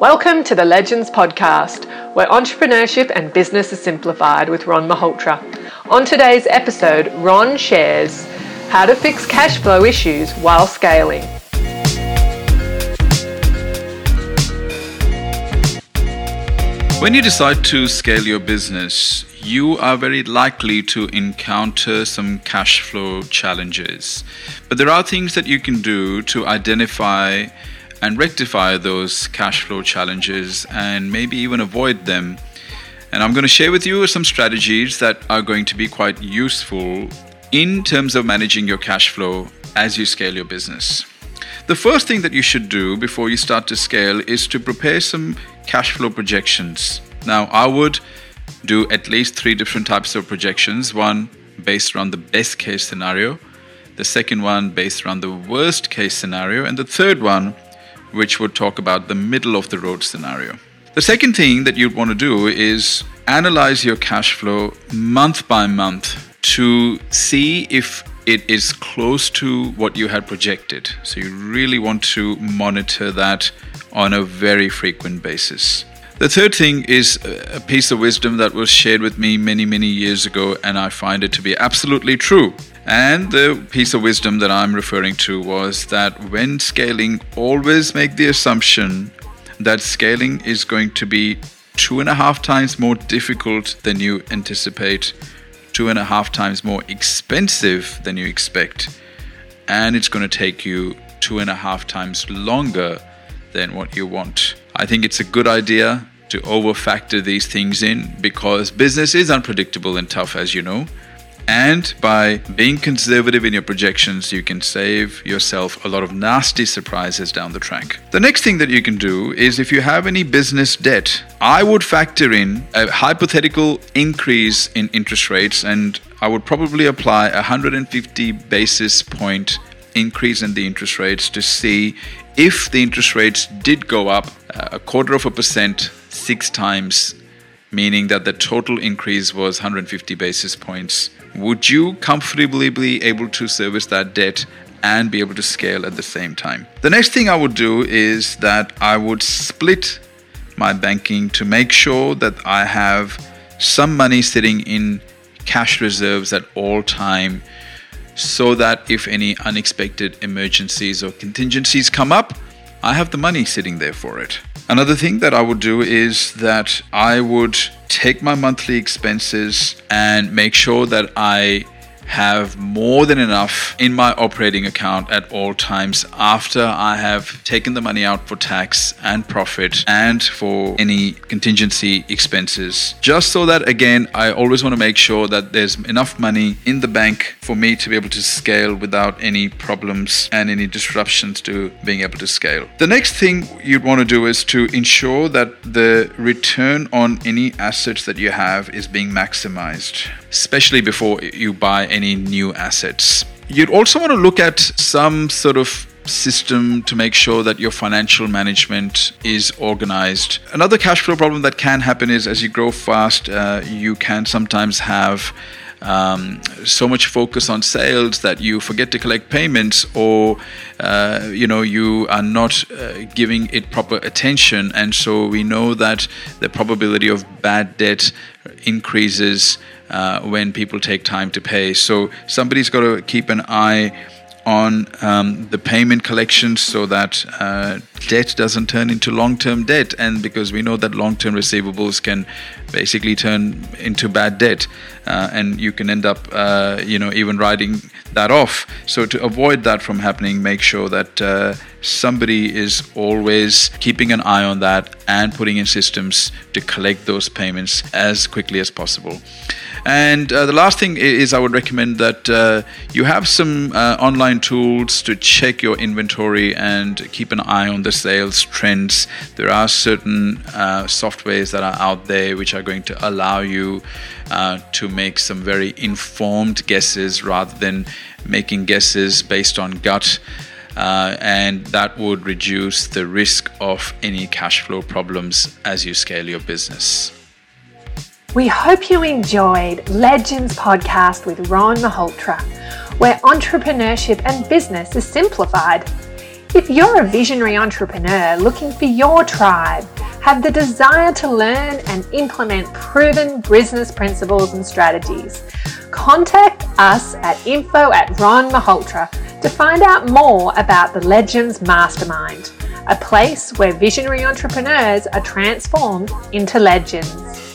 Welcome to the Legends Podcast, where entrepreneurship and business is simplified with Ron Malhotra. On today's episode, Ron shares how to fix cash flow issues while scaling. When you decide to scale your business, you are very likely to encounter some cash flow challenges. But there are things that you can do to identify and rectify those cash flow challenges and maybe even avoid them. And I'm going to share with you some strategies that are going to be quite useful in terms of managing your cash flow as you scale your business. The first thing that you should do before you start to scale is to prepare some cash flow projections. Now, I would do at least three different types of projections one based around the best case scenario, the second one based around the worst case scenario, and the third one which would talk about the middle of the road scenario. The second thing that you'd want to do is analyze your cash flow month by month to see if it is close to what you had projected. So you really want to monitor that on a very frequent basis. The third thing is a piece of wisdom that was shared with me many, many years ago, and I find it to be absolutely true. And the piece of wisdom that I'm referring to was that when scaling, always make the assumption that scaling is going to be two and a half times more difficult than you anticipate, two and a half times more expensive than you expect, and it's going to take you two and a half times longer than what you want. I think it's a good idea to over factor these things in because business is unpredictable and tough, as you know. And by being conservative in your projections, you can save yourself a lot of nasty surprises down the track. The next thing that you can do is if you have any business debt, I would factor in a hypothetical increase in interest rates and I would probably apply a 150 basis point increase in the interest rates to see if the interest rates did go up uh, a quarter of a percent six times meaning that the total increase was 150 basis points. Would you comfortably be able to service that debt and be able to scale at the same time? The next thing I would do is that I would split my banking to make sure that I have some money sitting in cash reserves at all time so that if any unexpected emergencies or contingencies come up, I have the money sitting there for it. Another thing that I would do is that I would take my monthly expenses and make sure that I have more than enough in my operating account at all times after I have taken the money out for tax and profit and for any contingency expenses. Just so that, again, I always want to make sure that there's enough money in the bank for me to be able to scale without any problems and any disruptions to being able to scale. The next thing you'd want to do is to ensure that the return on any assets that you have is being maximized, especially before you buy any new assets. You'd also want to look at some sort of system to make sure that your financial management is organized. Another cash flow problem that can happen is as you grow fast, uh, you can sometimes have um, so much focus on sales that you forget to collect payments or uh, you know you are not uh, giving it proper attention and so we know that the probability of bad debt increases uh, when people take time to pay. So somebody's got to keep an eye on um, the payment collections so that uh, debt doesn't turn into long term debt. And because we know that long term receivables can basically turn into bad debt, uh, and you can end up, uh, you know, even writing that off. So to avoid that from happening, make sure that uh, somebody is always keeping an eye on that and putting in systems to collect those payments as quickly as possible. And uh, the last thing is, I would recommend that uh, you have some uh, online tools to check your inventory and keep an eye on the sales trends. There are certain uh, softwares that are out there which are going to allow you uh, to make some very informed guesses rather than making guesses based on gut. Uh, and that would reduce the risk of any cash flow problems as you scale your business. We hope you enjoyed Legends podcast with Ron Malhotra, where entrepreneurship and business is simplified. If you're a visionary entrepreneur looking for your tribe, have the desire to learn and implement proven business principles and strategies, contact us at info at Ron to find out more about the Legends Mastermind, a place where visionary entrepreneurs are transformed into legends.